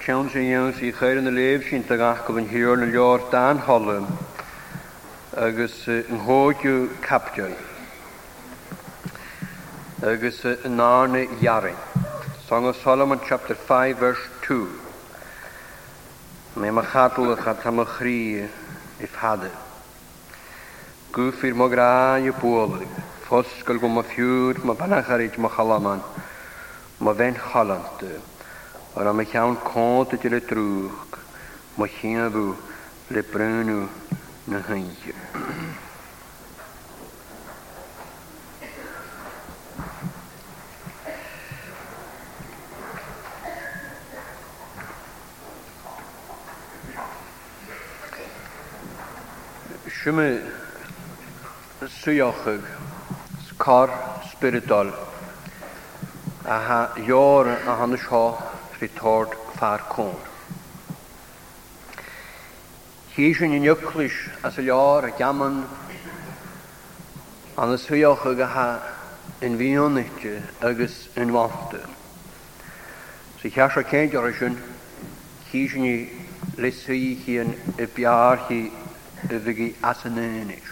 Sean sy'n iawn sy'n chair yn y lef sy'n ag ach gofyn hiwr yn y lior dan holym agos yn hwyd yw capdion agos yn arna iarin. Song of Solomon chapter 5 verse 2 Mae ma chadl ych at am y chri i ffadau. Gwff i'r mogra i bwolwg. Fosgol gwm o ffiwr, mae banach ar eich mo chalaman. Mae fe'n chalant ar am cean cáanta de le trúach má cheanbú le breú na hainte. Siwme suiochag, car spiritol, a ha, ior a hanes ritord far côn. Hísún in joclis as a leor a gaman an asúoch aga ha in bhíonite agus in bhante. Sa cheas a céint ar sin hísún i lesaí hían i bearthaí as bhigi asanéis.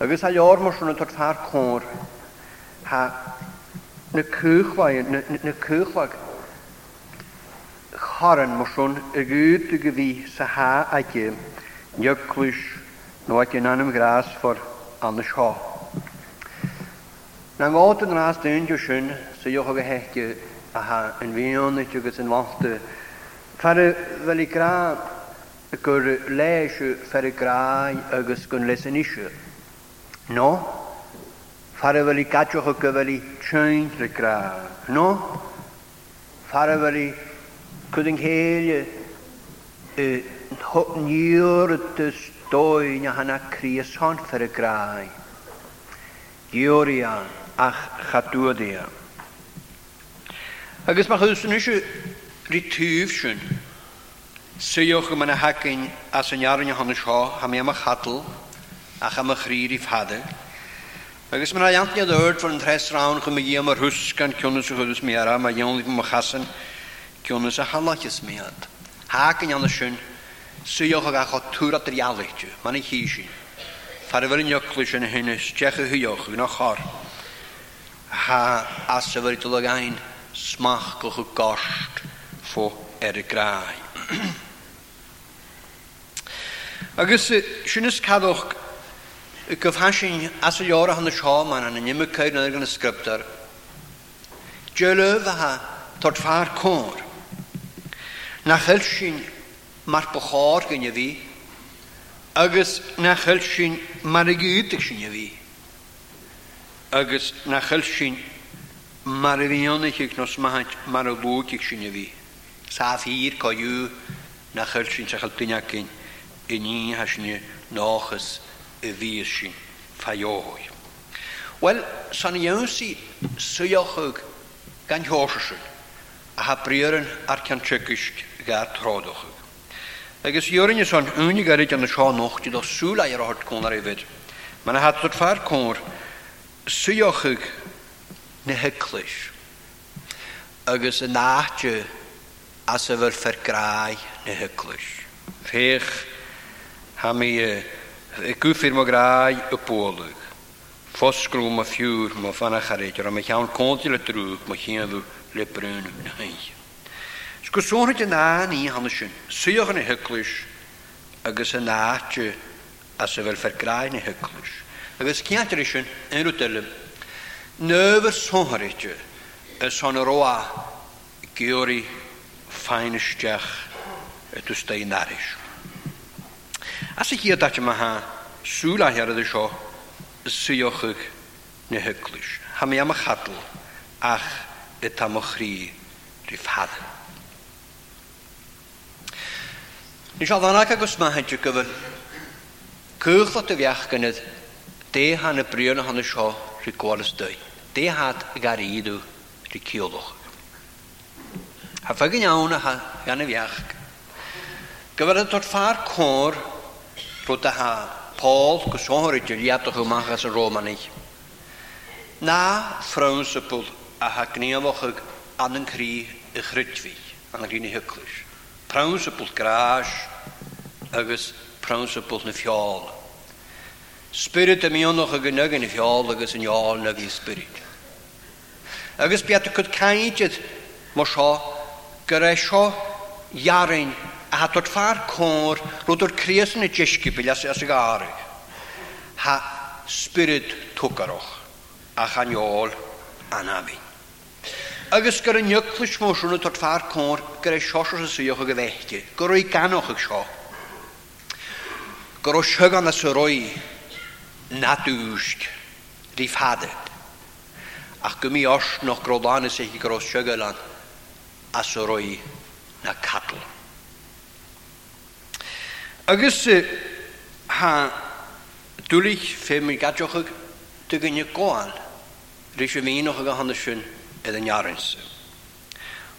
Agus a leor mar sinna far cór ha na cúchhaid na cúchhaid haran mosion y gyd y gyfi sa ha a gym, nyog clwys no at yn anam gras for anna sio. Na ngod yn ras dyn jo sy'n sa ywch ag a a ha yn fion at ywgys yn wanta. Fara fel i gra gyr leis fer y grai agos gyn lesyn isio. No, farafel i gadwch o gyfel i change y gra. No, farafel i Cwyd yn y niwr dys doen a hana Cris hon fer y grau. Diwrian ach chadwyddia. Agus mae chydwysyn eisiau rhytyf sy'n sy'n yma na hagyn a sy'n iawn i hon ysio, ham i am y chadl a cham y chrir i ffadau. Agus mae'n rhaid i'n dod fod yn tres rawn chym i am yr hwsgan cynnwys chydwys mi ara, mae iawn i fy machasyn. Gionne se hallatjes mead. Haken an sin suoch a cho túrat er jaalaitju, man ik hísin. Far ver joklu sin hinne steche hujoch nach haar. Ha as se ver ein smach go go gocht fo er graai. Agus sinnis cadwch gyfhasin as y iora hon y sio man an y nimme cair na ddyn y sgriptar. Jolöf a ha tort far cwr na chael sy'n mar bwchor gan fi, agos na chael sy'n mar a gúteach sin a fi, agos na chael sy'n mar y fynion a bhíonnaigh nos maint mar a bóteach sin a fi. Saf hir coiú na chael sy'n sy'n chael duine gyn i ní hasne náchas y fi sy'n ffaioi. Wel, sa'n iawn si swyiochog gan hwrsysyn a ha briar yn ar cyntrygysg gaat tródach. Agus dúrinne san únig garid an seo nochttí do súla ar hart cónar éhid, mena hat tot fear cór suochuig ne helis, agus a nachtje as a bhar ferráid na helis. Féch ha mí gúfir marráid a pólaigh. Fosgrú a fiúr má fanna charéidir, a me le Go sóid an i í sy'n. sin, suoch na hyglwys agus an náte a sy'n fel ffergrau ferráin na hylis. Agus ceantar sin anú delum. Nöfur sóharite a son roá georí feinisteach y dwsta i naris. As y gyd at yma ha, sŵl a herad ysio, sŵiochig na hyglwys. Ha mi am y chadl, ach y tam o chri rif hadl. Ní seo bhhanach agus maithe go bfuil Cúchla a de gannad dé hana bríonna hana seo rí ghálas dóid. Dé hat a gar íadú rí ceolach. Tá fagan anna ha y fiach gyfer y tot ffa'r cwr rwyd a ha Paul go sóiridir liaapta go machchas a Rómanig. Na Fransapul a ha gníomhacha an an chrí i chritví an a ghine hyclis principle gráis agus principle na fiol. Spirit am íonnach a gnugin na fiol agus yn áil na bhí spirit. Agus beata chud caiintead mar seo go raéis seo a hat tot rwyd o'r creus yn y deisci byl as a gari. Ha spirit tugaroch a yol anabín agus gyda nyclis jolus móisiúna tar ffa'r cwr gyda é seoir suocha o bhéte, Gyrw i ganwch seo. sio. Gyrw segan na sy'n roi nad rí fadad. Ach Ac gymi os no grodána ys eich gyrw ó a sy'n roi na cadl. Agus ha dúlich fé mí gadiocha du gnne gáil, Rís sé mí o'ch o'ch o'ch yn yn jarense.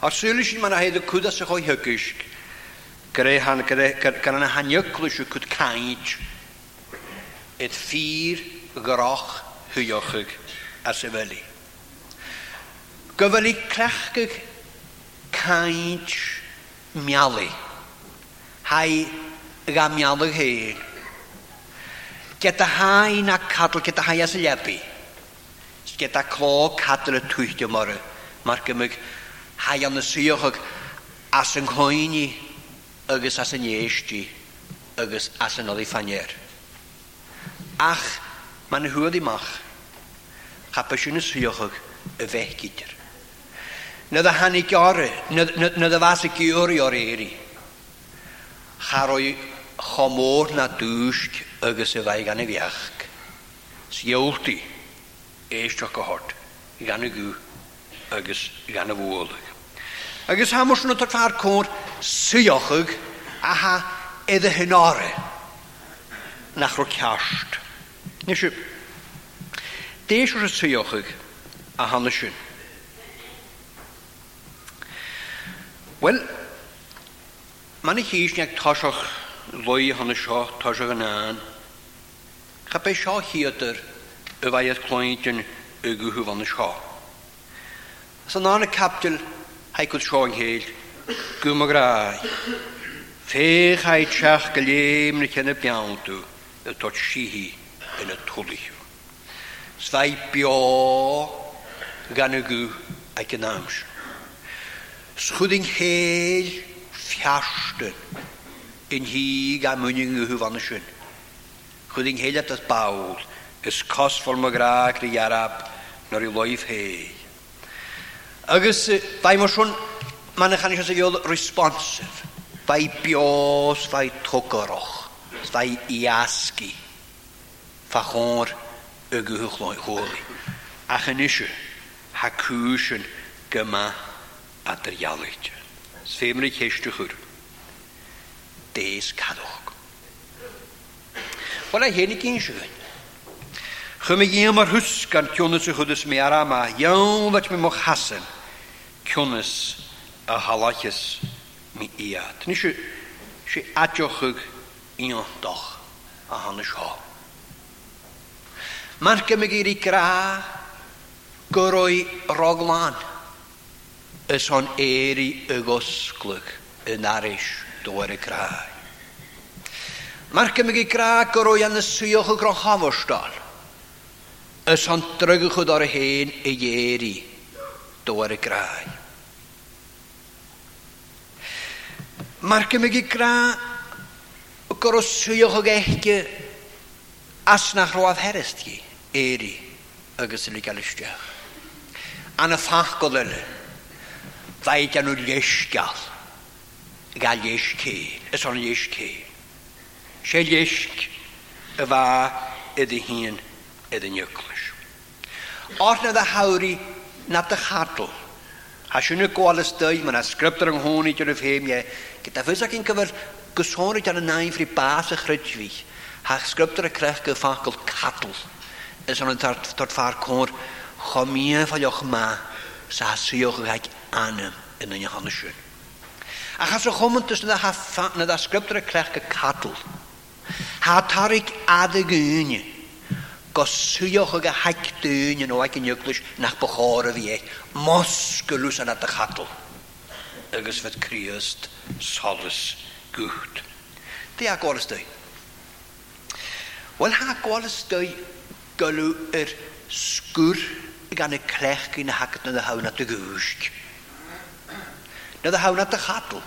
Ar sylisyn mae'n ahed y cwdas o'ch o'i hygysg, gyda han, gyda na hanyglwys o cwd caid, et ffyr gyrach hwyochig a sefylu. Gyfylu crachgyg caid miali, Hai gamialu hei, Gyda hain a cadl, gyda hai as y lebu. Gyda clo cadr y twylltio mor. y. Mae'r gymryd hai an y ag as yng nghoeni agos as yn eisdi agos as yng yn oli ffanier. Ach, mae'n hwyd i mach. Chapasiwn y ag y fe gydr. Nid y hannu gyrru, nid y fas y gyrru o'r eiri. Charoi chomor na dwysg agos y fai gan y fiach. Siolti. Siolti éisteach go hort i gan y gú agus i gan y bhlaigh. Agus ha mwysyn sinna tar cwr suochuig a ha idir hynore nach ro'r ro ceast. Ní o'r Déis a suochuig y sy'n. Wel, Well, man i hís neag táiseach loi hanna seo táiseach an an, Cha bé seo hiadidir y fai clointin y gwhw fan y sio. yna na'n y capdil haicwyd sio yng Nghyl, gwym o grai. Fech haid siach galeim na cyn y biawntw, y tot si hi yn y twlihw. Sfai bio gan y gww ac yn amsio. Sgwyd yng Nghyl fiastyn yn hi gan mwyn yng Nghyl fan y sio. Chwyd yng Nghyl at y bawl, is cos fel mae gra cri iarab nor i loif hei. Agus, fai mor swn, mae'n eich anisio anis fiol responsif. Fai bios, fai togoroch, fai iasgi. fachor y gwych loi holi. A chyn isio, ha cwysyn gyma a dyrioleid. Sfemri ceisio chwr. Des cadwch. Wel, a hyn i gyn sy'n Chymig iam ar hws gan cionis y chwydus mi ar ama, iawn at mi moch hasen, cionis a halachus mi iad. Ni si, si adiochwg ion doch a hanes ho. Mae'r gymig i'r i gra gyroi roglan ys hon eri ygosglwg yn aris dwyr y grai. Mae'r gymig i gra gyroi yn y swych y y o'n drygychwyd o'r hen y ieri, ar y grau. Mae'r gymig i gra o goroswioch o gechgi as na chroedd herest gi, eri, agos yli gael ystiach. A na ffach godd yna ddau gan nhw leisgal, gael leisg ceir, ys o'n Se leisg y fa ydy hun ydy niwcl. Orna dda hawri na dy chadl. A siwn y gwael ysdau, mae'n asgrybdr yng Nghymru dyn nhw ffeim ie. Gyda fys ac yn cyfer gysori dan y nain ffri bas y chryd fi. Ha asgrybdr y crech gyffagol cadl. Ys o'n dod ffar cwr, chomia ffalioch ma, sa syioch rhaid anam yn yng Nghymru siwn. Achos o chomant ys na asgrybdr y crech y cadl. Ha tarig adeg yn union go suoch aga haictún yn oag yn yglis nach bachor y fi e. Mos gylws yn adach hadl. Agus fydd criost solus gwyht. Di a gwalus dwi. Wel ha gwalus dwi gylw yr sgwr gan y clech gyn y hagat yn y hawn at y gwysg. Nid y hawn at y chadl.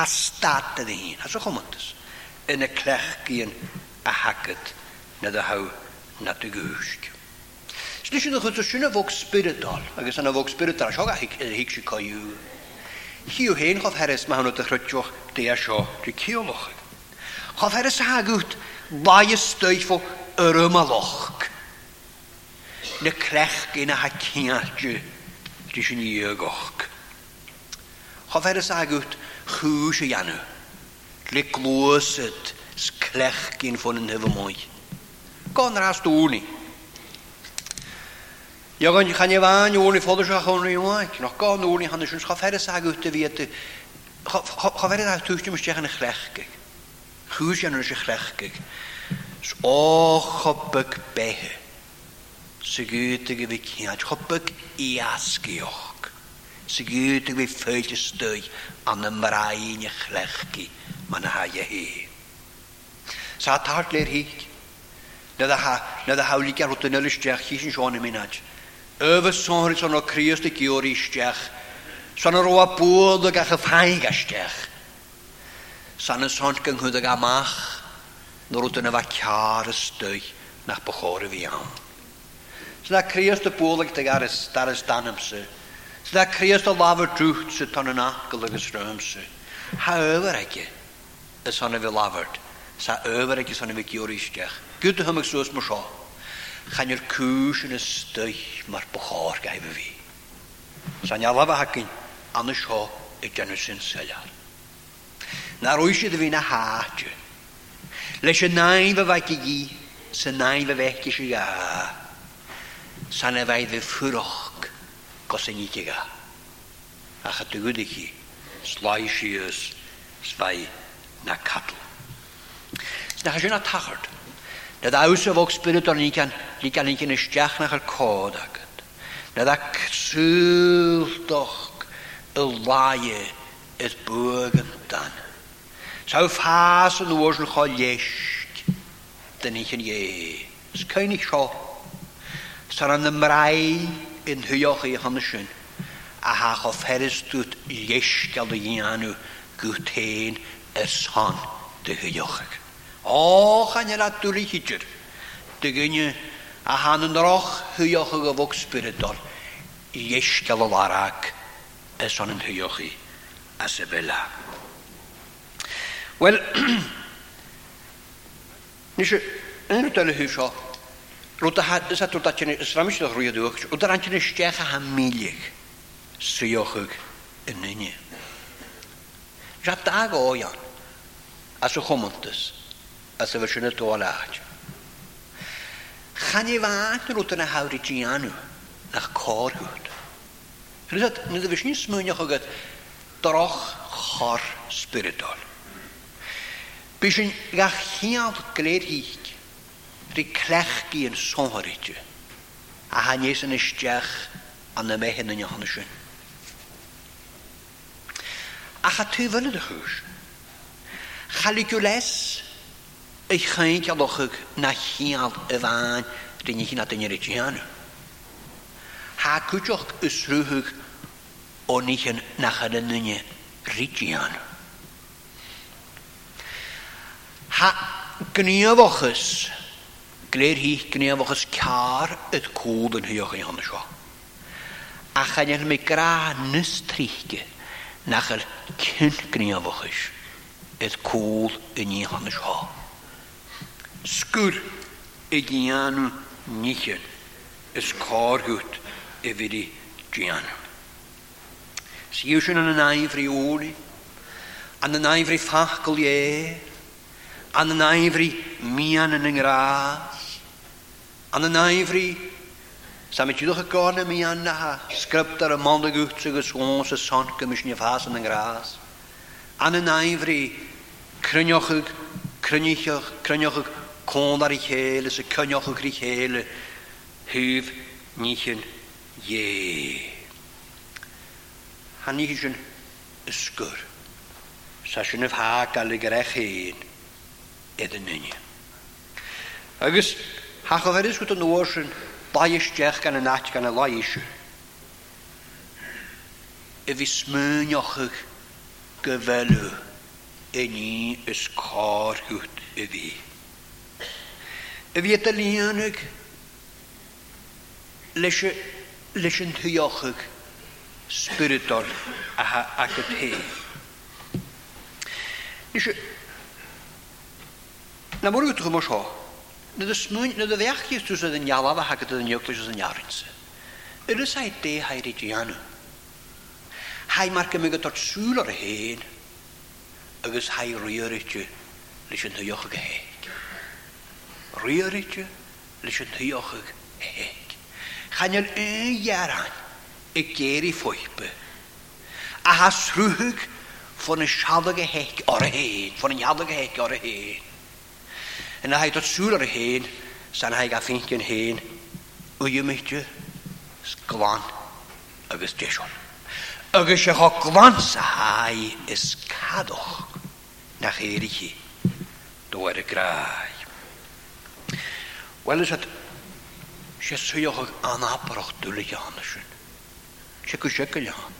Ha stad ydy hun. Ha so chomwntys. Yn y clech gyn y hagat nid y hawn y fwg a ac sinna y fwg agus sy'n bhog spiritál seo hiic si Chi yw hen chof heris mahana a chrytioch dé seo dy ceolach. Chof bai hagút baie yr ymaloch. Ne crech gyn a sy'n dy sin iegoch. Chof heris hagút chwys y janw. Le glwysyd sglech gyn ffôn yn hyfo mwy. Gon ras dŵni. Jag yn chan i fan yw'n i ffodd ysgrifennu hwn i yw'n ac. Nog gon yw'n i hann ysgrifennu chofferus ag wyt y fi at... Chofferus ag tŵsdi mysdiach yn y chlechgyg. Chwys yn ys y chlechgyg. O chobyg behe. Sigydig i fi ciad. Chobyg i asgioch. Sigydig i ffeid ystwy an y mrain i chlechgi. Mae'n hau e hi. Sa tart le'r hig na a hawligar hwt yn yr isteach chi sy'n sion i mi nad. Yfy sôn son o criost i gyw'r isteach. Sôn o roa bwyd o gach y ffaig asteach. San y son gynghwyd ag amach. Nôr hwt yn efa cyar ystwy na'ch bychor y fi am. Sôn a criost dy bwyd ag dy ar ystar ystan ymsy. Sôn a crios dy lafr drwch sy'n ton yn agol ag ysrwm sy'n. However, ag e, ys hon y fi lafrd sa över ekki sann við gjöristjach. Gud hum ek sos mosha. Kan yr kusen is støy mar bahar gæve vi. San ja lava hakkin annars ha ek janusin seljar. Na roishi de vina hatje. Lesh nein va vakki gi, sa nein va vekki shiga. San evai de furok kosenitiga. Ach at gudik. Slaishi is svai na katl. Na sin a tachart. Na dda awsa fog spirit o'n i'n gan i'n istiach nach ar cod agad. Na dda sŵldoch y laie ys bwag yn dan. Saw ffas yn wars yn chol iesg. Dyn ni'n ie. Scain i sio. Sa'n am ymrai yn hwyoch i A ha cho fferys dwt iesg al dy ianw es ys hon dy hwyoch Ochan yr adwyr i hydr. Dy a han yn roch hwyoch o gyfog spiridol. I eisgel o larag es o'n yn hwyoch i a sebela. Wel, nes i, yn yr ydyn y hwysio, Rwy'n dweud, ys a dwi'n dweud, ys rhaid ydych rwy'n dweud, rwy'n dweud angen ysdiach a hamilig syiochwg yn unig. Rhaid dag o iawn, as o chomwntys a sefyllwn y dôl aad. Chan i fad yn rwyd yn y hawr i gianw na'ch cor hwyd. Hyn ddod, nid y fysyn smynioch o gyd droch chor spiridol. yn gach hiaf gled hig, rhi clech gi yn sonhoridju, a hanes yn ysdiach an y me hyn yn ychan ysyn. A cha tu fynydd y chwys. Chaligw les, eich chaint alochwg na hial y fain rydyn ni'n adyn i'r eich hian. Ha gwydioch ysrwhwg o nich yn nachad yn yna rydyn. Ha ys, glir hi ys car yd cwld yn hwyoch i hon sio. A chan yn mi gra nys trichge na yr cyn ys, yd cwld yn i hon sio. Sgwr e gianw nichen ys gut e fyddi gianw. Siwsion yn y naif rhi ori, an y naif fri ffachgol ie, an y naif mian yn yngras, an y naif rhi Sam ydych chi'n gorna mi anna ha, sgrypt ar y mond y gwtr agos gons y son gymysyn i ffas yn yngras. An y fri cryniochig, cryniochig, cryniochig, Cónar i chéle sa cynnioch agri chéle hwf níchen ie. Han níchen ysgwr. Sa sy'n yf ha gael y gyrech hyn, edyn nynnu. Agus hach o ferys gwyd nôr sy'n yn lais gan y nat gan y lai lais. E fi smynioch ych gyfelw e ni ysgor gwyt y fi bhíad a líananig leis yn an spiritol a y te. Nís na mór útra mar nid na a smún na a bheachtíú a an jaala a hagad an jolis an jarinse. Ir is é dé hair i dhéana. Hai mar go mé go tart súlar a héin agus hair riiriú leis yn thuocha go héin. rieritje, lees een hiochig heek. Ga je een jaar aan, ik keer je voipen. A has rug van een schadige hek or oh, heen, van een jadige hek or oh, heen. En dan hij tot zuurder heen, zijn hij gaat vinken heen. Uw je met je, skwan, ugus deshon. Ugus je ho kwan, sa is kadoch. Nach eerie, door de kraai. Wel is het, se suoch anaparach dúla deanna sin. Se go se go leán.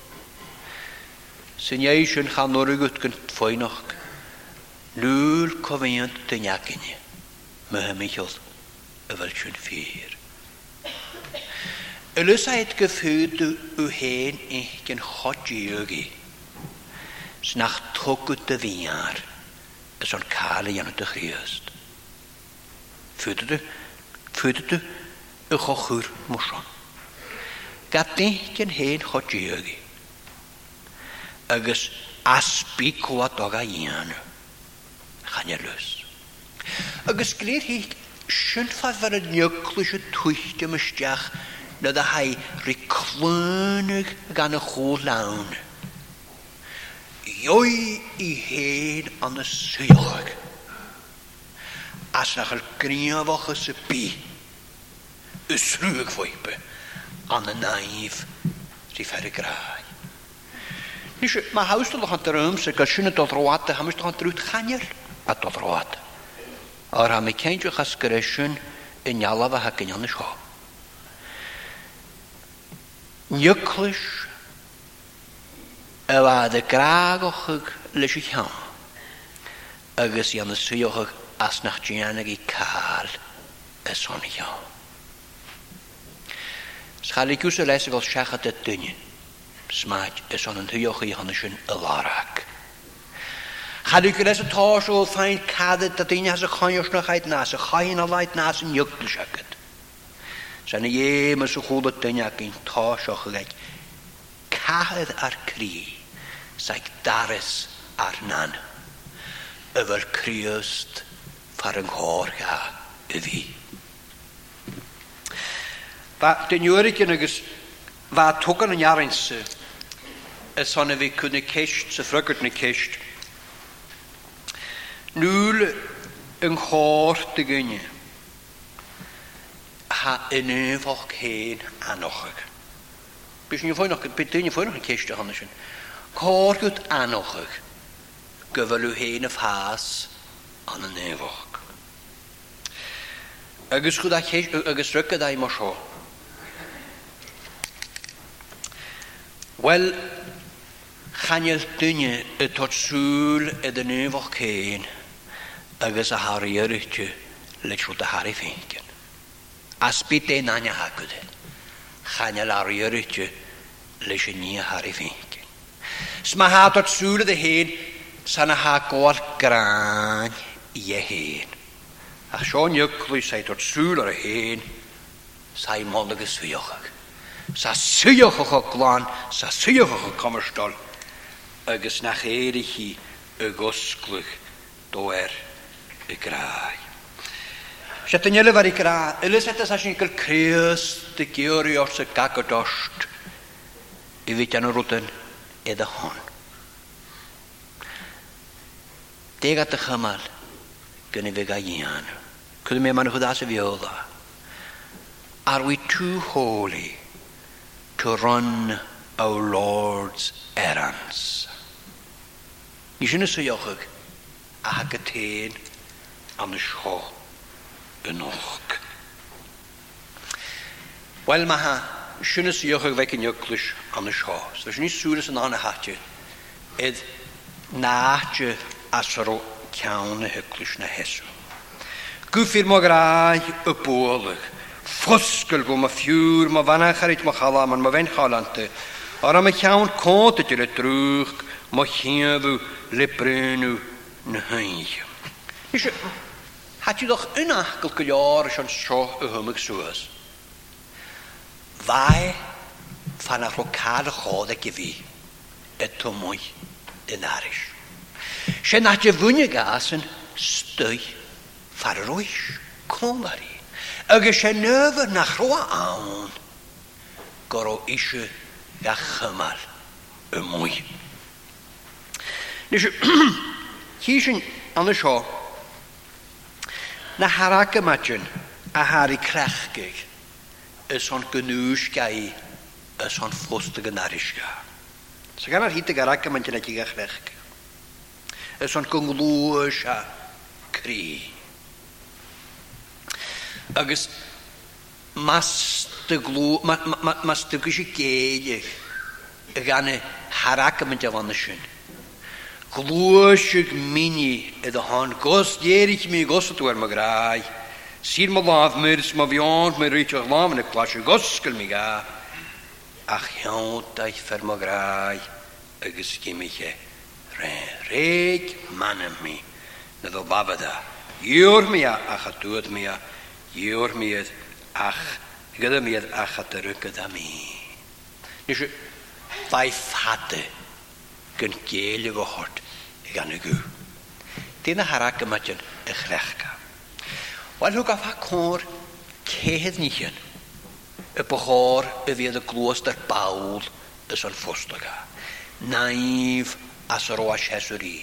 Sinnééis sin cha nóirgut gon foioineach lúr cohíon dunecinine me míol a bhfuil sin fír. Ylysaid go fúdú u héin i gin chodíogi s nach tugad a bhíar is an cála dhéanana de chríost. Fúdú fyddtu y chochwyr mwysio. Gadni gen hen chodiogi. Agus asbi cwad oga ian. Chanelwys. Agus gwneud hi sy'n ffaith fan y niwclwys sy'n twyllt y mysdiach na dda hai riclwnig gan y chw lawn. Ioi i hen on y sylwag. As na yr gynio foch ys y byd ysrwg fwybe, an y naif rhi fer y grau. Nis, mae haws dod o'ch dyr ym, sy'n gael sy'n dod road, hamys dod o'n dyr drwy'r chanel a dod road. Ar ham i cain drwy'ch asgresion yn ialaf a hagen y sio. Nyclis y fad y graag o'ch leis i chan agos i anna sy'n o'ch asnach dyn ag i cael y chan. Schalikús a leis bhil seacha a duine. Smaid is an an thuochaí hanna sin a láraach. Chadw gyda sy'n tos o ffain cadw da dyn as y chonios na chaid nas, y chain a naas nas yn ywgdl siagad. Sa'n y ym ys y chwlw dyn ac yn tos o'ch gaid. ar kri. saig daris ar nan. Yfyr criost far yng nghor y fi. Den juurigen agus bha tugan an jarinse is sanna bhí chuna ceist sa frugurt na ceist. Núl an cháir de gunne ha inúfach chéad anochaig. Bís ní fóinach, bit duine fóinach an ceiste hanna sin. Cáir gút anochaig go bhfuilú héana a fás an an éfach. Agus chud a agus rugad a mar seo. Wel, chanel dyne y tot sŵl edd yn efoch cain agos a hari yr ytio le trwy trwy'r hari As byd e'n ania hagwyd. Chanel ari yr ytio le sy'n ni a hari ffeintion. Sma ha tot sŵl edd y hyn, san a ha gol gran i e hyn. A sio'n yw'r sa'i tot sŵl ar y hyn, sa'i mond agos fiwchag sa suoch och chláán sa suoch a commarstal agus nach éirií a goscluch y grai gráid. ty yn yle y grai ylis eto sa sy'n gael creus dy geori i y gag o dost i fi gan yr wdyn edrych hon. Deg at y chymal gynnu fe gai ian. cwyd mi ma'n hwddas y fiola. Are we too holy? to run our Lord's errands. Ni sy'n sa dheochaig a ha go téad an na seo yn ochg. Wel mae ha sy'n sa dheochaig fe cyn glwys am y sio. So sinna sŵr yn anna hati, edd na hati asro cawn y hyglwys na hesw. Gwffir mo grai y bwolwch, fosgol go ma fiwr ma fanna charit ma chala man ma ven chalante. Ar am chaun konte til le drwch ma chéanú le brenu na hainje. Is hat u doch unachkel go jaar is an seo a humig soas. Vai fan a lokale chode gevi et to moi denarisch. Sen at je vunje gasen støy farroisch konarisch agus sé nufa nach roi ann go ó isise de chymal y mwy. Nes hi an y sio na harag ymadyn a hari crechgig ys o'n gynnwys gai ys o'n ffwst y gynnarisga. Sa gan ar hyd y garag ymadyn a gig a Ys o'n gynglwys a cri agus mas dy glw, mas ma, ma, ma dy gysi geidych y gan y harag am y dyfan ysyn. Glwysig mini ydw hon, gos dierich mi gos ydw er magrai. Sir ma laf myrs ma fion myr rwych o'ch lam yn y clas y clasio gosgol mi ga. Ach iawndaeth fer magrai gym eich e. Re, reg manem mi. Nid o babada. Iwr mi a achatwyd mi a. Yw'r miad ach, gyda miad ach at yr gyda mi. Nes i ddaeth hade gyn gael y gohort i gan y gw. Dyna hara harag yma dyn ychrechga. Wel hw gaf ac o'r cehedd ni hyn. Y bochor y fydd y glwys dar bawl ys o'n ffwstoga. Naif as yr oas heswri.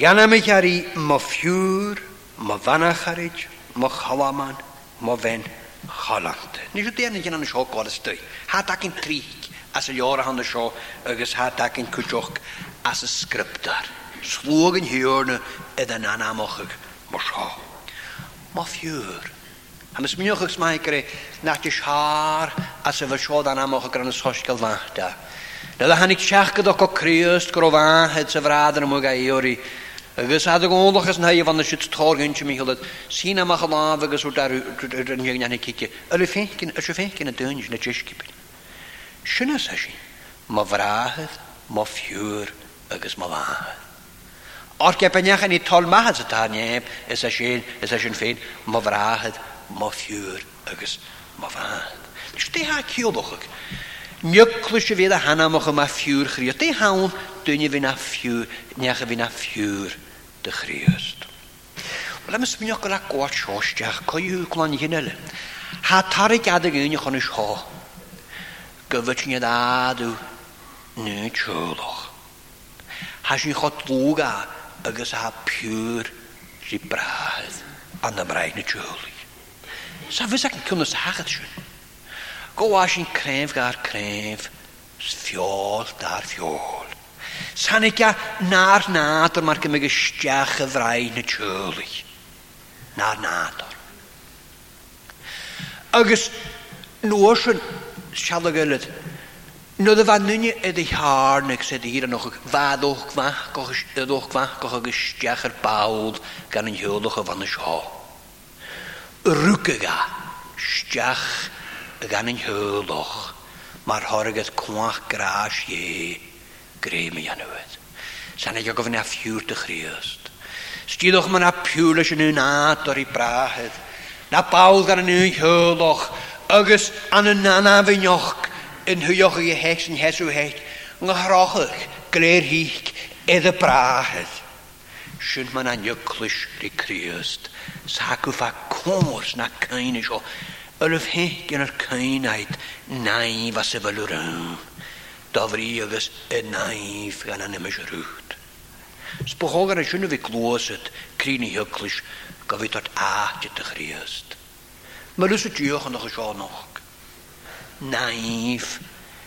Iana mi chari, mo ffiwr, mo fanach eich mo chawaman mo ven chalant. Ni Ní sé déanana gin an gwaith dwi. Ha Tá yn trig as y a leorhanna agos ha tá yn cuteoch as y sgryptar. a scriptar. Slógan na i an anámochaig Mo seo. Má mys mynioch ys mae gyrra nach di siar as y fy siodd anamoch o gran y sosgol fachda. Nid hannig siach gyda o criwst grofahyd sy'n fradd yn y ymwyg a iori Agus a ggólachas na van si tóginse míhilad sína mach lá agus ú darúna kike. Ar fécin a fécin a dunis na tiiskipin. Sinna sé sí, má bhráhead má fiúr agus má bhahad. Or cepennechan í tolmahad atá neb is a sin is a sin féin má bhráhead má fiúr agus má bhahad. Is dé ha ciúdocha. Mjuklu sé vi a hanamach a fiúr chrí. Dé hán dunne vi na fiúr, necha vi na fiúr de Christ. Wel, am ym ysmynio gyda gwaad siosdiach, coi yw glan hynel. Ha tari gadeg yn ychon ys ho. Gyfyd ni adadw, nid siolwch. Ha sy'n chod a, agos ha pyr sy'n braidd, anna braidd na siolwch. Sa fys ac yn cymryd hachat sy'n. Go Gwaad sy'n cref gair cref, sfiol dar fiol. Sanigau na'r nadr mae'r gymig ysdiach y ddrau na tjoli. Na'r nadr. Agus nôs yn siadol o gylid. Nod y fannyn i ydy har nag sydd hir yn o'ch faddwch fach goch ydwch fach goch ag ystiach yr bawl gan yn hiolwch o fan y sio. Rwgyga stiach gan yn hiolwch mae'r horygaeth cwach gras ie grym i anwyd. Sa'n eich o gofyn a ffiwr dy chriost. Sdyddwch ma'n a piwl ys yn un ad i brahydd. Na bawdd gan yn un hyloch. Ygys an y nana fy nioch. Yn hwyoch i hex yn hesw hex. Nghyrochych gleir hych edd y brahedd. Siwn ma'n anyglwys rhi criost. Sacw fa cwrs na cain isio. Ylwf hech yn yr cain aid. Nai fas y fel yr dafrí agus i naif gan an imime rút. Spóá gan asúna bhí glósad críní hilis go bhí tart áte a chríast. Mar lús dúochan nach seánach. Naif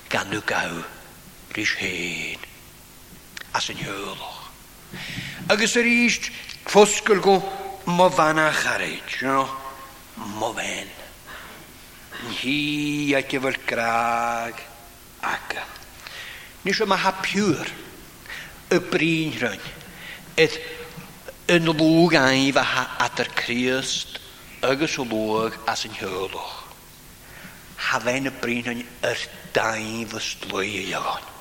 ganú gaú rís héin as an heúlach. Agus a ríist foscail go má bhana charéid má bhéin. Hí a ce bhfuil graag Nis yma ha piwr y brin rhaid Edd yn lwg aif a ha adr Crist agos o lwg as yn hyolwch. Hafen y brin rhaid yr daif ystlwy i ogon.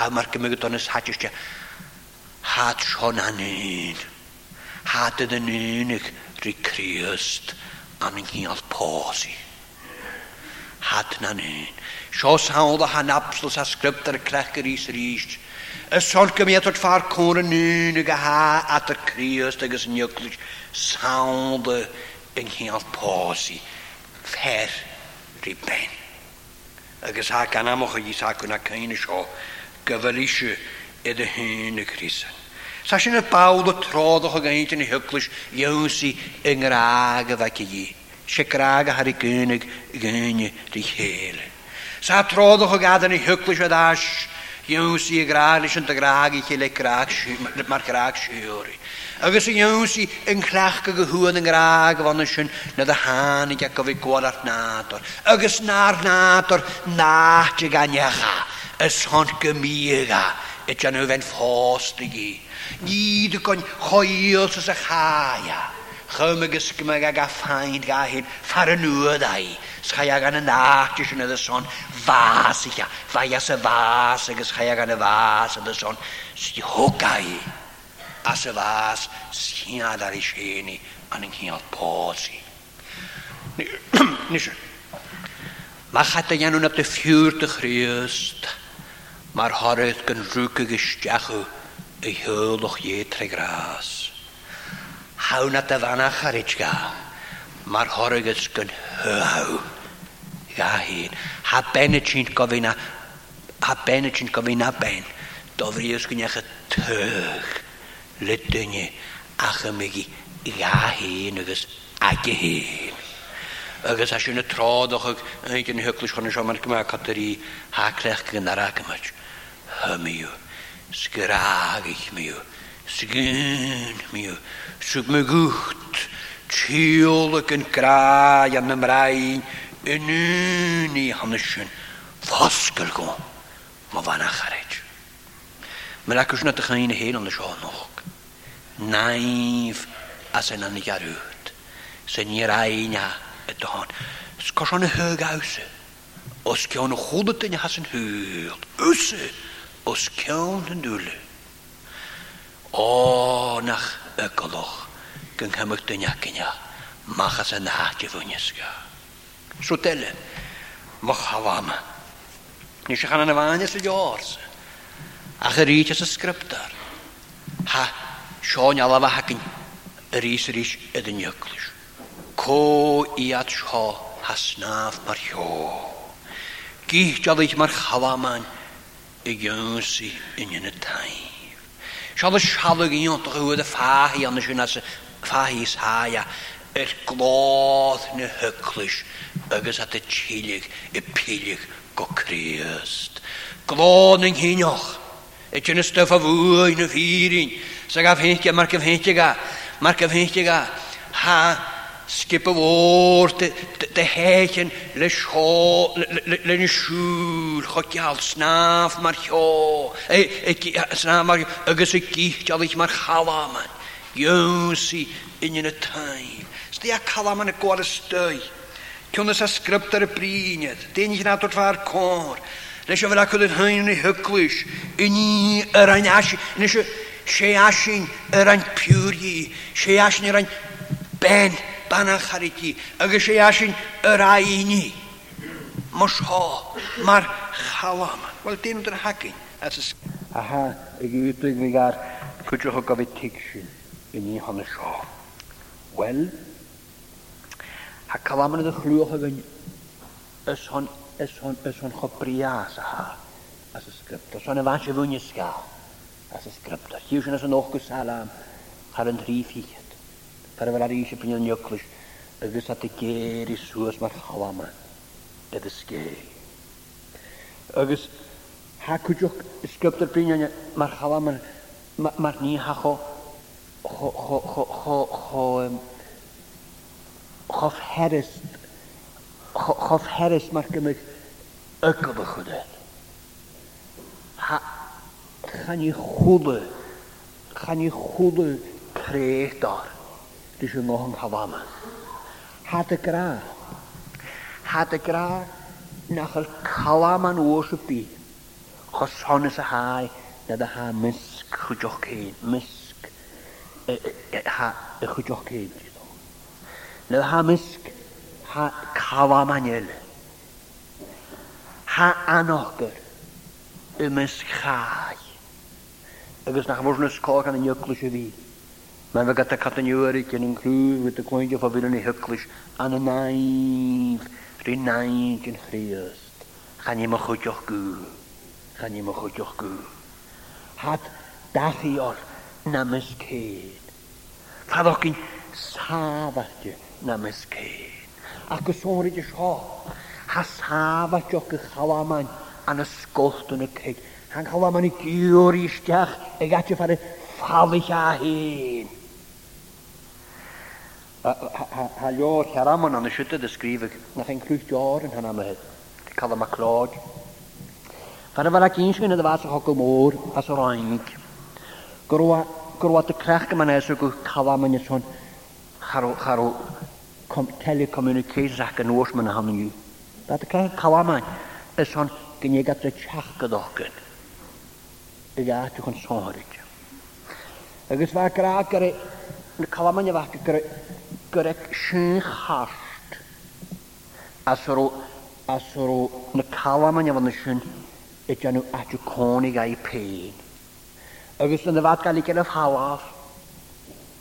Ha mae'r gymryd o'n yshatys ti. Ha tron anun. Ha ydyn yn unig rhi Criost am yng Nghiol posi. Ha dyn unig. Sjås han og han absolut har skrøpt der krekker is rist. Es solga mi atod far cwr yn ge ag ha at y crios agos yn ywglis sawn dy yng nghyal posi fer riben. Agos ha gan am o'ch i sac yna cain y sio gyfel isio edd Sa sy'n y bawd o trodd o'ch gaint yn y hyglis ywsi yng ngrag y ddac i. Sigrag a har i gynnig gynnig hele. Sa o gada ni hyglwys o a dás, si y graag leis an a graag i chéile mar graag siúri. Agus i jons i an chleach go gohuaan an graag bhana sin na a i gael go bhí ar nátor. Agus na'r ti náir nátor náte ganecha is hon go míga it an bhain fásta í. Níidir gon choíil sa a cháia. Chym y gysgymau ag a ffaind ga hyn, ffar y nhw ddau. Sgai ag an y nach, jyst yn y son, fas i chi. Fai as y fas, ag ysgai ag an y fas, yn y son, sy'n hwgau. As y fas, sy'n adar i sieni, an yng nghyol bod si. Nisio. Mae chata iawn yn ap dy ffiwr dy chryst. Mae'r horydd gan rwg y gysdiachw, y hyl o'ch ie tre gras hawn na dy fan a charyd ga. Mae'r horyg ys gyn hy hyw. Ga hun. Ha ben y ti'n gofyn a... Ha ben y ti'n gofyn a ben. Dofri ys gyn eich y tyg. Lydyn ni. Ach ymig i. Ga hun agos ag y hun. Ygys asyn y trod o'ch ag yn hyglwys chwnnw sio mae'r gymau cadw'r i ha crech gynnar ag ymwch. Hymiw. Sgrag eich miw. Sgyn miw. zoek me goed. Tjulk een kraai aan de mrei. Een unie aan de schoen. Maar wanneer ga gereid. Maar ik is net heel de nog. Naïef als een aan de uit. een ja het gaan. Skars aan een heug huizen. Als ik een goede ten has een Als ik dulle. Oh, nacht. y golwch gyn cymryd dyn iacynia as yna hat i fwynysga. Sw delen, moch hawam. Nes i chan yna y fanyas y diors. Ach yr eich ys y sgriptar. Ha, sion ala fa hacyn yr eich yr eich ydyn ioglis. Co i at sio hasnaf mar hio. Gih jalich mar hafa hawaman yn y gynsi yn y tain. Siad y sialwg i ond rhywyd y ffahi ond y sy'n as ffahi saia yr glodd na hyglwys agos at y tilig y pilig go Christ. Glodd yng hynioch. Y tyn y stuff a fwy na fyrin. Sa'n gaf hyntiga, mar gaf hyntiga, mar gaf hyntiga. Ha, skip a oor de de hechen le sho le le shul khokyal snaf mar ho e e snaf mar agus e kicht al ich mar khalaman yosi in in a time sti a khalaman a gwar stoi Cynnwys a sgrypt ar y briniad, dyn i'ch nad o'r fa'r cor, nes o fel ac oedd yn hyn yn ei hyglwys, yn i yr ein asyn, nes ben, banach hariti, agus sé asin yr aini. Mos ho, mar chalam. Wel, dyn nhw'n hagin. Aha, ag i ydwyd mi gar, cwdwch o gofyd tigsyn yn ni hon y sio. Wel, ha calam yn y ddechlwch ag yn ys hon, ys hon, ys hon chobrias aha. As y sgript, os hon y fas y e fwyn ysgaf. As y sgript, os yw sy'n as yn och gysalam, yn rhi ffich. Tarafel ar eisiau pyn yn ywclwys. Ygys at y geir i sŵs mae'r hawama. Dydd ysgei. Ygys hacwjwch ysgybdr pyn yn mae'r hawama. Mae'r ni hacho cho cho cho cho cho chof heres chof heres mae'r gymryd ygol y chwyded. Ha, chan i chwlw, chan i chwlw credor dus je nog een yma. Had y gra. Had y gra nach al kawam an oorsupi. Goson is a haai na de ha misk chujoch kein. Misk. chwjoch cyn. kein. Na ha mysg ha kawam an yl. Ha anogr Y misk chaai. Agus nach mwyn ysgol gan y nyglwys y fi. Ha anogr Mae'n fe gata i gen i'n crwg wyt y cwyndio ffa yn ei hyglwys an y naif, rhi naif yn chriast. Chan i'n mychwydioch gw. Chan i'n mychwydioch gw. Had dathiol nam ysgyd. Faddoch yn safach nam ysgyd. Ac y o'r ydych sio. Ha safach o'ch chawaman an ysgolt yn y ceg. Han chawaman i gyr i stiach. Eg atio ffafich a hyn. Ha jo cheramon an sitte de skriveg nach en krucht jaren han amhe. De kal ma klaag. Fan war ek inskene de was hokkel moor as reinig. Groa groa te krachke man is ook kalamen son haro haro charw, telecommunications ak en oors man han nu. Dat kan kalamen is son genegat de chachke dokken. Ik ga te kon sonrig. Agus waar kraakere, de kalamen je wakker gyrraeg sy'n chast. As rw, as rw, na calam yn efo'n sy'n, ydy nhw adw conig a'i pen. Agus yn y fad gael i gyrraeg halaf,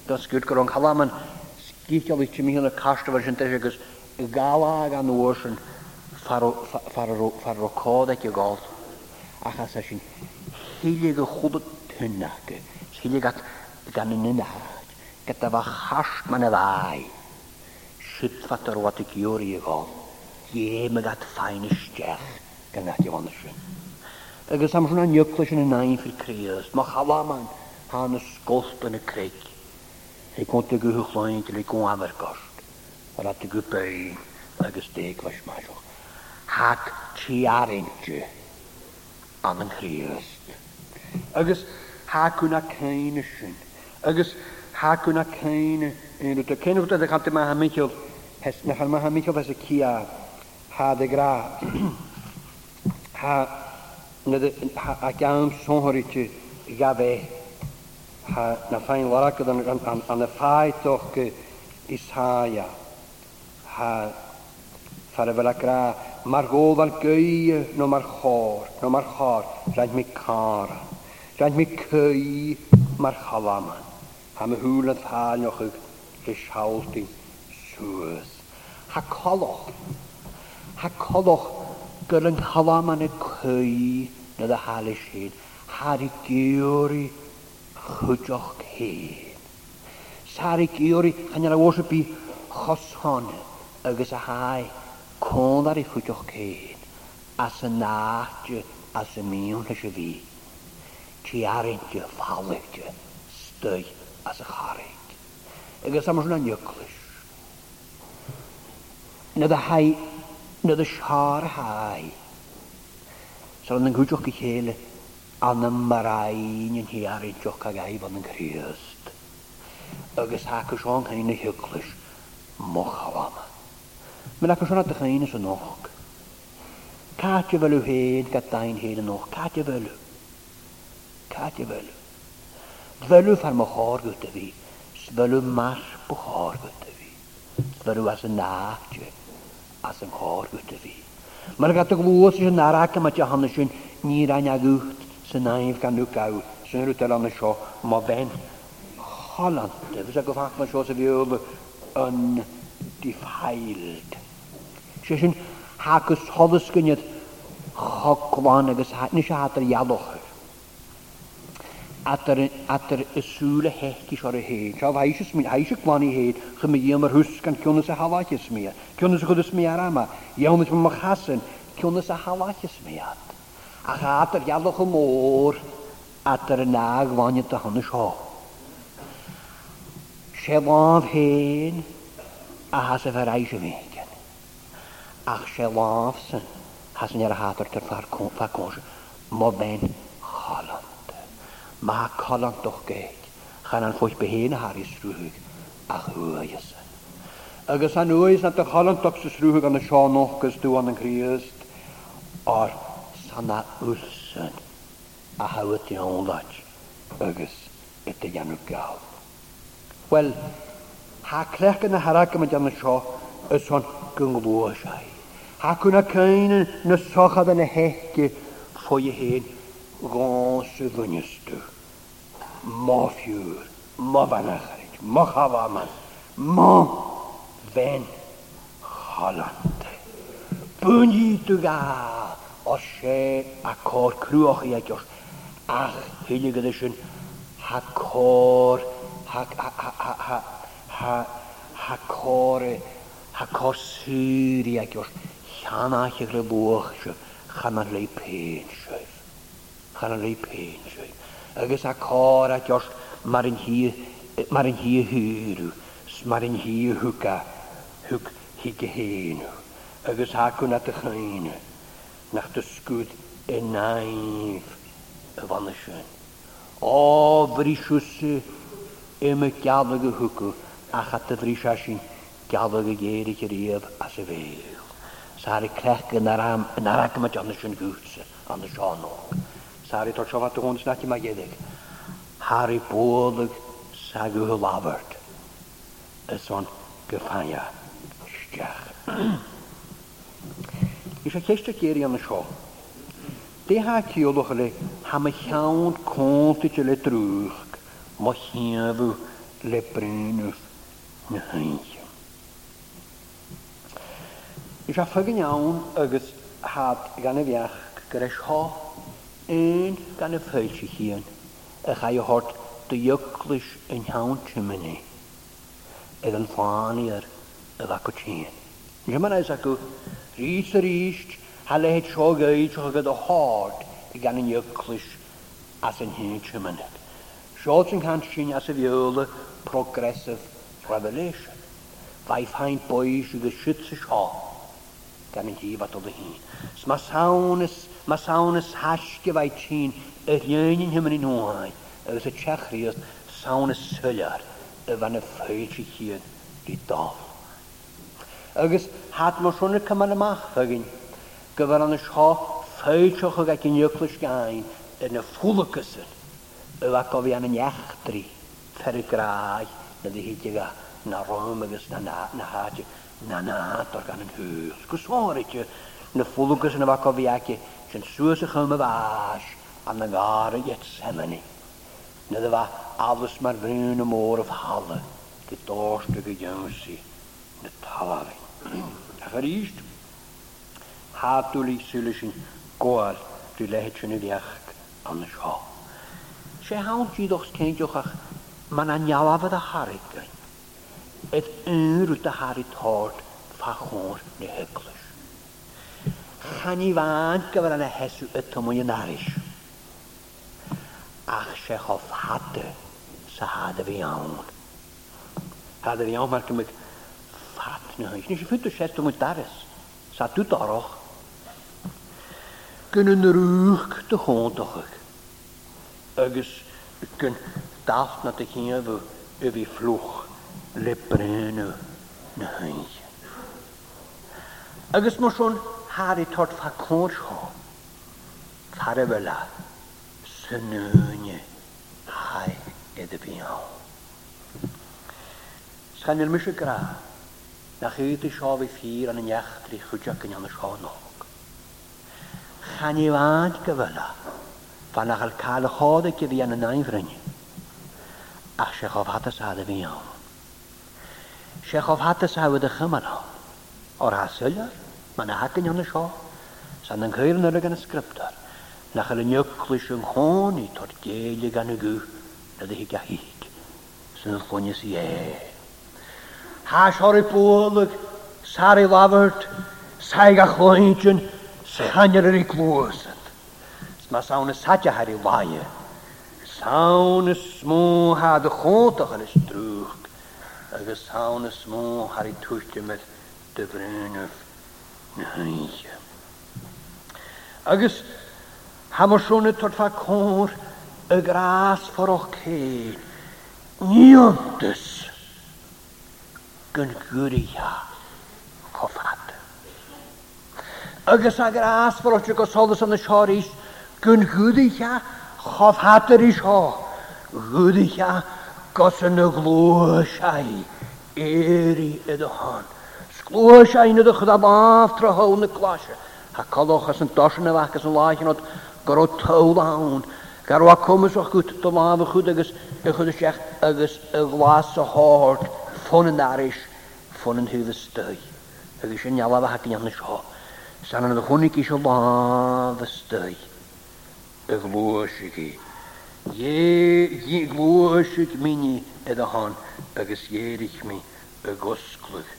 gan sgwyd gyrraeg calam yn, sgifio i ti mi hyn o cast o'r sy'n dweud, agus y ag a'n o'r sy'n, ffarro o cod ac i gold. Ac as sy'n, hilig y chwbod hynna, hilig at gan yn yna gyda fy chas ma'n y ddau. Sitfat yr wat y gyr i efo, ie my gat ffain i stiach, gan nad di hon ysyn. Agus am sy'n anyglwys sy'n y nain ffyr creus, mae chawa ma'n han y sgolp yn y creig. Ei gwnt y gwyhwch loen, dyl ei gwnt afer gost. Ar at y gwybau, agus deg fes maelwch. Hag ti ar eintio am yn creus. Agus hag hwnna cain ysyn. Agus Hakuna Cain yn y cyn wrth ydych chante mae hamichol hes na chan mae hamichol fes y cia ha dy gra ha a gawn sonhori ti gafe ha na ffain larach yn y ffaith o'ch isaia ha fara fel ac ra mae'r gof ar gei no mae'r chor no mae'r chor rhaid mi car rhaid mi cei mae'r chalaman am y hŵl yn thân o'ch ys hawldi sŵs. Ha coloch, ha coloch gyr yng halam yn y cwy na dda hal i sydd, Ha gyr i chwydoch cyd. Sa Sari gyr i yr awos y bu choson ygys a hai, côn ar i chwydoch cyd. as y naadju, as y miwn hys fi. Ti ar ein dy falig dy, stoi as a charig. Agus am na nioclis. Nid y hai, nid y siar hai. So yn gwydioch i chele, anam marain yn hi ar i joch ag ai fan yn gryst. Agus hac ys o'n hyn y hyoglis, moch awama. Mae'n ac ys o'n adach hyn ys yn och. Catio fel yw hed gadain hyd yn och, catio fel yw. fel yw. Svelw far mae hor gyda fi. Svelw mas bo hor gyda fi. Svelw as y na, as yng hor gyda fi. Mae'n gadw glwys sy'n narach yma ti hannes sy'n nir a'n agwt sy'n naif gan nhw gaw. Sy'n rwyt ar anna sio, ma ben Holland Fes ag o ffach mae sio sef yw'r yn Sio Sy'n hagos hoddysgyniad chogwan agos hagnis adr ialwch. E atar ysúla hechti sor a héin. Sá bhaisas mi haisach bláni héin chu mi dhéam ar hús gan cionas a haláis mi. Cionas chud is mi ar ama. Dhéamas mo chasan cionas a haláis at. A chatar gealach go mór atar an náag bhaine a hana seo. Sé a has a Ach sé has an ar a hátar mo ben chala ma colan doch geig, Chan an fwys behen har i srwhwg a ysyn. Agus an oes an dach colan doch sy'n srwhwg an y sian och Ochgus dwi an yng Nghyrst, o'r sanna ulsyn a hawyd i lach, agus y dy ianw gael. Wel, ha clech yn y harag yma dan y sio ys hon gynglwys ai. Ha cwna cain yn ysochad yn y hech hegi ffwy i hen gans mo Ma fjur, mo vanachrit, ma havaman, ma ven o se a cor akor i agos. ach hiligedishun, hakor, hak, ha, ha, ha, ha, ha, hakore, hakor syri yakos, chanachigre buach, chanar lei pen, shay chan an réipéin se. Agus a cá a jos mar in mar in hí húú, mar in hi hwga, hwg hi go agus hácun at y chréine nach de scuúd i naimh a bhana sin. Á bhrí siúsa ime ceabla go thucu a chatta bhrí se sin ceabla go géir go riamh a sa crech yn ar yn ar am nar acha an sin gúsa an na seánóg. Sari to zovat te ons dat je maar jedek. Hari poorlijk sagu Het zo'n gefanja. Ich het gisteren keer de school. Die haak je logele. Hamme gaan komt le terug. Mocht je le prunus. Ne hintje. Is dat vuggin aan. Agus had gaan we een gan y ffeilse hun, a chai o hort dyoglis yn iawn tymynu, edd yn ffani ar y ddac o tîn. Nid yma'n eis acw, rhys yr isht, hale het sio gyd sio gyd o hort i gan y yglis as yn hyn tymynu. Sio sy'n cant sy'n as y fiol y progresif revelation. Fai ffain boi sy'n gysyd sy'n sio gan y dîf at o dy hun. Sma sawn ys Mae sawn y sasg y fai tîn, y rhywun yn un oed, agos y oedd sawn y syliar, y fan y ffeid i chi'n di dol. Agos hat mae sôn y cymal y mach fagyn, gyfer an y sio ffeidioch ag ac yn yclwys gain, yn y ffwl y gysyn y fa gofio an y iachdri, fer y grau, na ddihidiga, na rhwm agos na na, na hadio, na na, dor gan yn hwyl. Gwsor eich, na ffwl y fa gofi ac yn sy'n sŵs ych ym y fas a na ngar y Gethsemane. Nid yfa addys mae'r fyn y môr of hala, dy dost y gydiansi, na talari. Ac ar eist, hadwl i sylw sy'n gwael dwi lehet sy'n y ddiach an y sio. Se hawn gyd o'ch ceintiwch ach, mae'n anialaf a harig gyn. Edd un rwyt a harig tord fachor neu hyglwys hani fan gyfer yna hesw y tymwy yn arish. Ach se chof hadu sa hadu fi iawn. Hadu fi iawn mae'r gymryd ffat na hyn. Nes i ffyd o ses tymwy daris. Sa dwi doroch. Gyn yn rwych dy hwndoch ag. Agus gyn dalt na dy hyn efo fi flwch le brenu na hynny. Agus mae här i tårt fakonjo farevela sönöne hai edebinao skanil mishkra nachit shavi fir an nyachtri khujakin an shanog khanivat kavela vanachal kal khode ke vi an nainvreni ach shekhov hatas hadevin shekhov hatas hawe de khamala اور man hakin hon sho san an khair na gan skriptar na khal nyok klishun khoni tor gele gan gu na de higa hik sun khoni si e ha shori puluk sari lavert saiga khoinchun sahaner ri klosat sma sauna satya hari vaye sauna smo ha de khonta khal struk agus sauna smo hari tuchte met de brune agus hamasúna tufa cór a grás forach cé Níontas gon gúíthe chofat. Agus a grás forte go solas an na seirís gon gúdaíthe chofhatar í seo, gúdaíthe go san na gló seí éirí a do hána. Lwys ein ydych chyd am aftra hawn y glasio. Ha colwch as yn dosan y fach as yn lachen oed goro tawl awn. Gar wa cwmys o'ch gwyd dy laf y chwyd agos y chwyd y siach agos y glas o hord ffôn yn arish ffôn yn hydd ystau. Agos yn ialaf a hagin iawn y sio. San yn y chwnig isio laf ystau. Y glwys i gyd. Ie, glwysig mini edrych hon, agos ierich mi y gosglwg.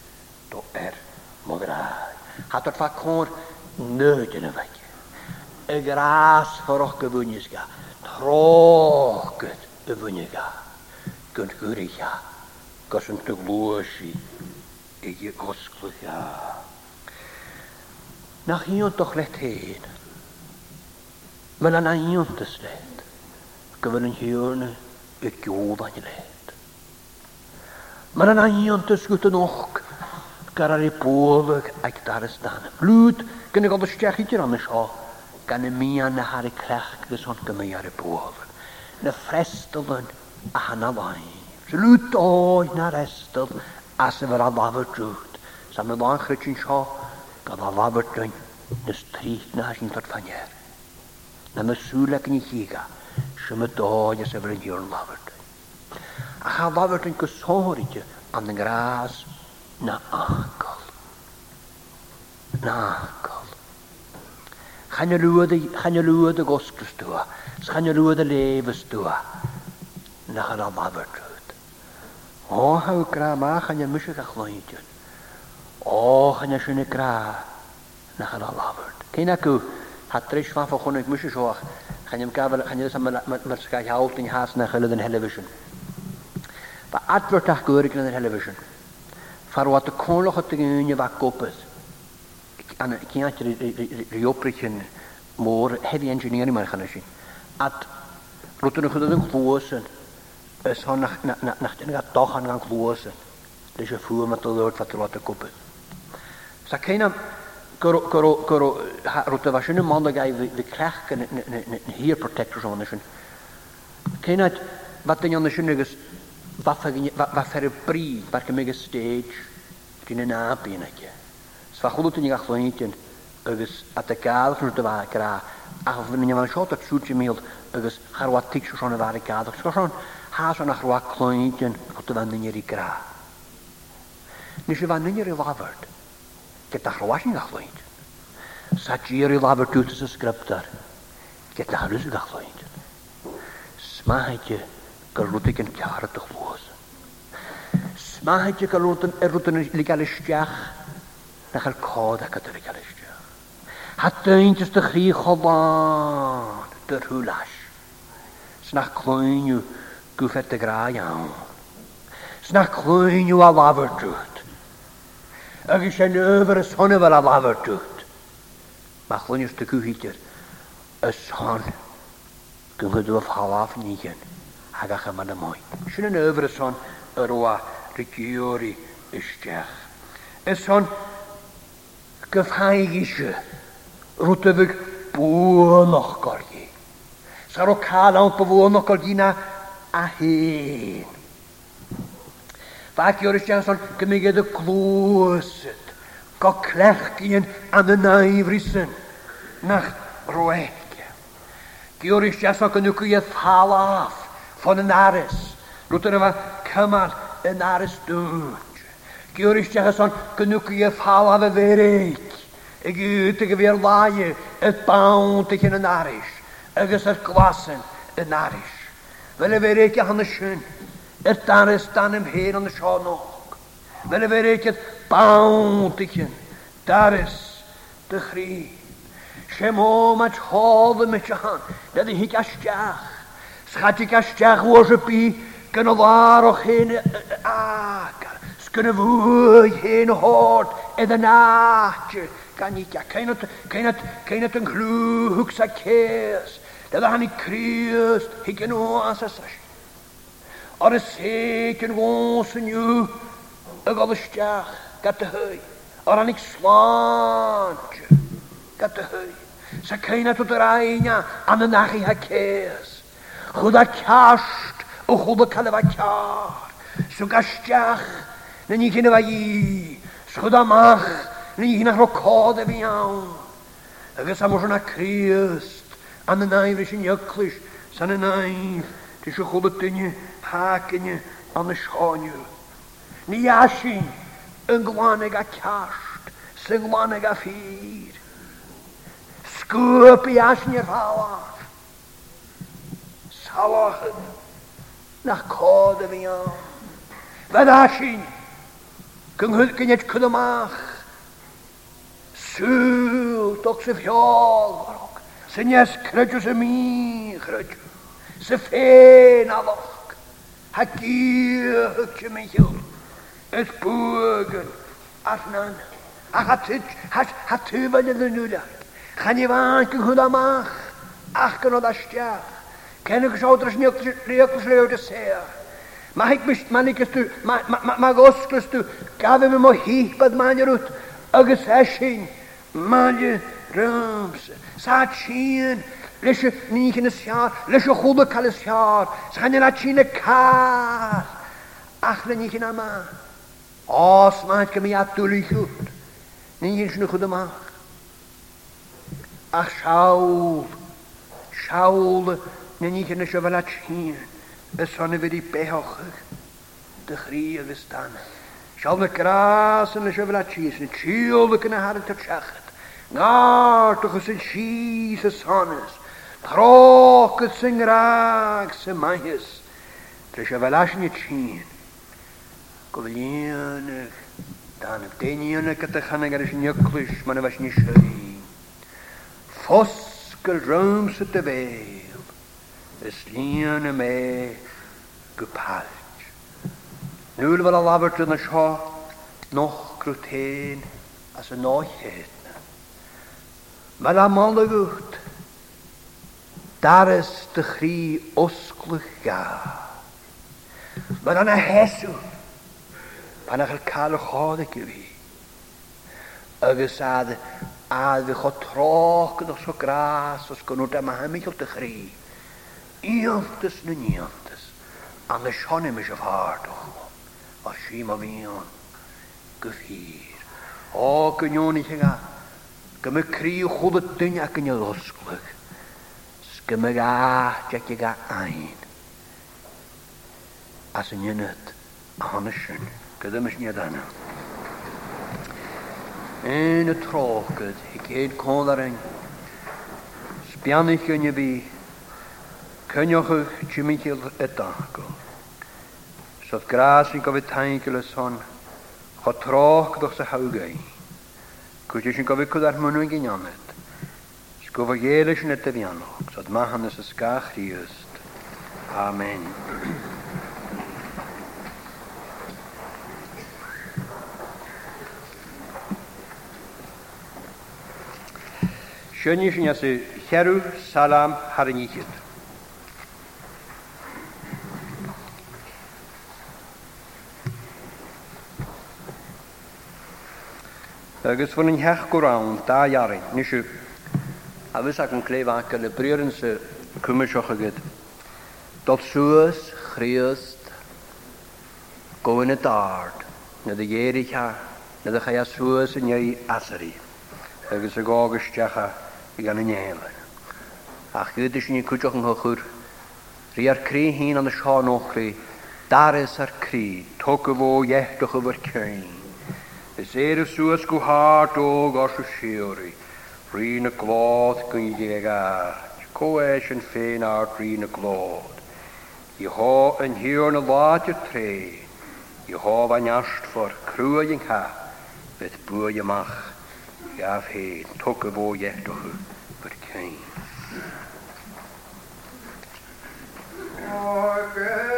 doktor Mograj. Hát ott fakon nöjtjön vagy. Egy rász farok övönyüzgá. Tróköt övönyügá. Könt körigá. Köszöntök lósi. Egy oszklugá. Nach jontok lett hén. Men an an jontes lett. Kövön en hjörne. Ett jódan lett. Men an an jontes gutten och. gar ar ei bólag ag dar ysdan. Blwyd, gan gofod ysdiach i dyr am ysio, gan y mian an a har y crech gys hon gymau ar y bólag. Na ffrestol yn a hana lai. Lwyd oi na restol a sef yr a lafod drwyd. Sa mi lan chrytyn sio, gael a lafod drwyd nes trith na sy'n dod ffanier. Na mae ac yn ei chiga, sy'n mynd dod a sef yr yn diwrn lafod drwyd. A chael lafod drwyd gysori ti, an yn gras, na agol. Na agol. Chan y lwyd y gosg ystwa, chan y lwyd y e. lef ystwa, e. na chan am afertrwyd. O, haw gra ma, chan y mysig a chloedion. O, chan y sy'n y gra, na chan am afert. Cyn ac yw, hatrych fan fo chwnnw, mysig sioach, chan ym gafel, chan ym mae'r sgai hawlt yn has na chylid yn television. Ba advertach gwyrig yn television farwad y cwnloch at y gynnu fa gwbyd. Anna, gynnad rhywbryd hyn môr heavy engineering mae'n chan ysyn. At rwydyn nhw'n chwyddoedd yn chlwysyn, ys hon nach dyn nhw'n doch an gan chlwysyn. Leis y ffwyr mae dod o'r tlatelot y gwbyd. Sa cain am gyrw rwydyn fas yn y mond o gai fy crach yn hir protectors o'n ysyn. Cain at, fat dyn nhw'n ysyn fath ar y bri, bar gymig y stage, dyn yn abi yn ag e. Sfa chwlwt yn i gall o'n eityn, agos at y nhw'n dyfa gra, a fyddwn yn fan siot ar trwy'r mild, agos harwa tig sy'n y fawr y gadwch. Sgwrs o'n has o'n achrwa clon eityn, gwrdd y fan ni'n i gra. Nes i fan ni'n i lafyrd, gyda harwa sy'n gall o'n Sa gyr i lafyrd dwi'n sysgrybdar, gyda harwa sy'n gall o'n eityn. Sma eityn, galwtig yn tiarad o'ch fwys. Smahid i galwyd yn erwyd yn legal ysdiach, na chael cod ac ydyn legal ysdiach. Hadyn jyst y chri cholan, dyr hwlas. Sna'ch clwyn yw gwffet y gra iawn. Sna'ch clwyn yw a lafod drwyd. Ac eisiau nyfer y sonyf ar a lafod drwyd. Mae chlwyn ysdw gwhydir y son gynghydd o ni nigen hag ach yma ymwy. Sŵn yn yfyr hon yr oa rygiwr i ysdech. Ys hon gyfhaig isio rwtyfyg bwyn o'ch gorgi. Sa'r o cael awn bwyn o'ch gorgi na a hyn. Fac Fag i'r ysdiach son gymigedd y glwysyd. Go clech gyn an y naif rysyn. Nach roeg. Gyr ysdiach son gynnwch i ethal von nares. naris kamar nares dunch. Gjöristjason kunukje fava verik. Ik utige weer laaie het paunt in een naris. Agus er kwassen in naris. Wel verik je hanne schön. Er um, tares dan hem heer aan de schaanok. Wel verik het paunt in. Daar is de griep. Shemo mat met je hand. Dat ik ik Schadig astiach oes y bi, gan o ddar o chyn agar, sgan y fwy hyn o hod, edd yn atio, gan i gael ceinat, ceinat, ceinat yn chlwg a ces, dedd a hannu Crist, higyn o as as as Ar y seg yn gos yn yw, y gol gat y hwy, ar hannu gat y hwy. Sa ceinat o dyr aina, am y nachi ha ces. Chwda casht o chwda calfa car. Sw gashtiach na ni cyn efa i. Sgwda mach na ni cyn efa cod efi iawn. Agus am o'n Crist an y naif rys yn iaclis san y naif. Ti sio chwda dyni hacyni an y sionio. Ni asyn yn a sy'n a ffyr. i asyn i'r talachen. Na kóda mi á. Vad á sín. Kung hul kynet kuda mach. Súl tók sif hjál mi alok. Ha gíl hukki Es burgen Arnan. Ach, hat hat, hat tüvelin nüla. Chani vanki hudamach. Ach, gönod Kenne ich auch das nicht rückschlöde sehr. Mach ich mich, man ich du, mag osklus du, gabe mir mo hich bad manje rut, agus eschin, manje rams, saat chien, lishe nich in es jaar, lishe goede kalis Jahr, seine la chine kaas, achle nich in ama. Os maat kem ja tulichut, nich in schnu goede mach. Ach schau, schau, schau, na ní na seo bhile tíín is sanna bhí béthachah de chrí agus tan. Seá na grás na seo bhile tíos na tíolala na hátar teachad. Nátuchas sin sí sa sanas, Trágad sin ráag sa maihis, Tre seo bhile sin na tíín, go bh líanach Dan y deinio'n y gyda chanag ar ysyn ioclwys, mae'n y fasyn i syri. rhwm sydd dy is líana mé go páilt. Núil bhfuil a labhart na seo noch crutéin as an náchéna. Mar a málaút daris de chri osglach ga. Mar anna hesú pan achar cael cháda go bhí. Agus ad ad bhí cho troch gyda so gras os gynnwyd am hamill o dy chri íontas na níontas an na seanimis a bhharú a sí a bhíon go hír. Ó goneonaithe ga go me crí chuda duine a gonne losclach, go me gáte ga ein as an nnnead a hanne sin go imis ní anna. Ein y trogyd, i gyd côn ar ein, sbiannu llynio fi, Cyniochwch jymigil y dagol. Sodd gras yn gofyd tain gael y son, cho troch gydwch sy'n hawgau. eich yn gofyd cwyd ar mwynhau gynionet. Sgwfa gael eich yn y dyfianog, sodd mahan ys ysgach rhywst. Amen. Siwni sy'n yasau Salam Harnichyd. agus bhfuin an heach go da iari, níisiú. A fys ac yn ach an yn le bríann sa cumiseocha go. Dat suas chríast gohanna dáard na a dhéirithe na a cha sŵas yn ei asarí agus y gog gágustecha i gan y A chyd ysyn ni cwtioch yn chuchur Rhi ar cri hyn an y sian ochri, dar ar cri, tu go bhó dhéchtach a bhar Is éidir suas go hátóg á se siúí, rí na glád gon dhégá, cóéis an féin á rí na glád. I há an hiúr na láide tré, I há an neast for cruúing ha, bit buú amach, Gaaf hé tu a bhóhéachú bur céin. Oh, good.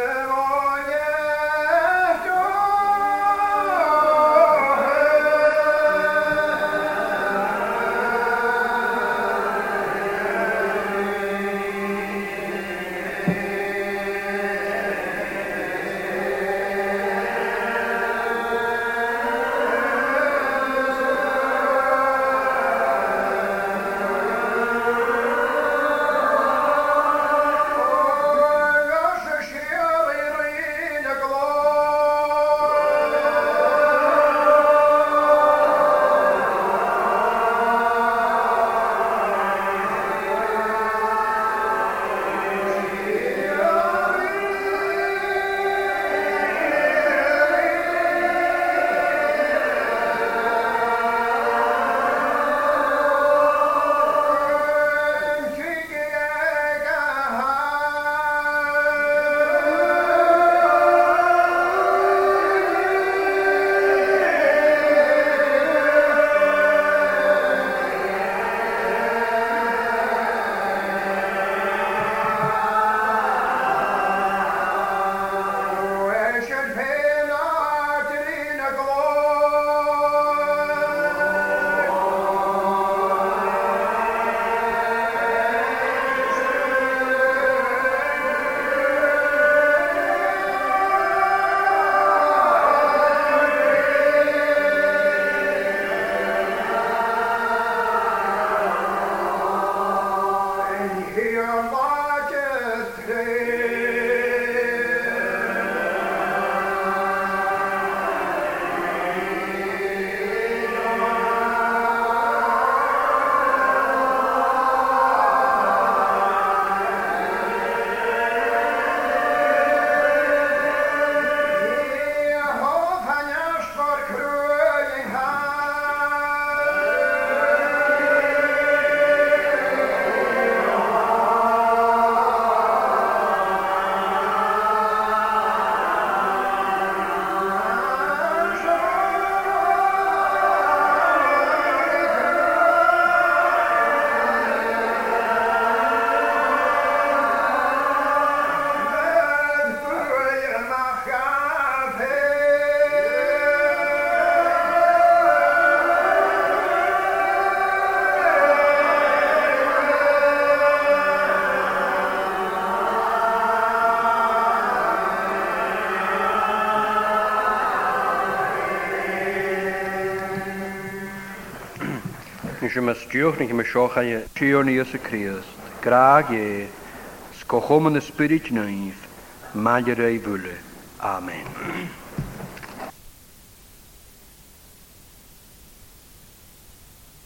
me stiwch ni me sioch a tio ni ys y Crist. Graag e, sgochom yn y spirit nyf, mae'r ei fwle. Amen.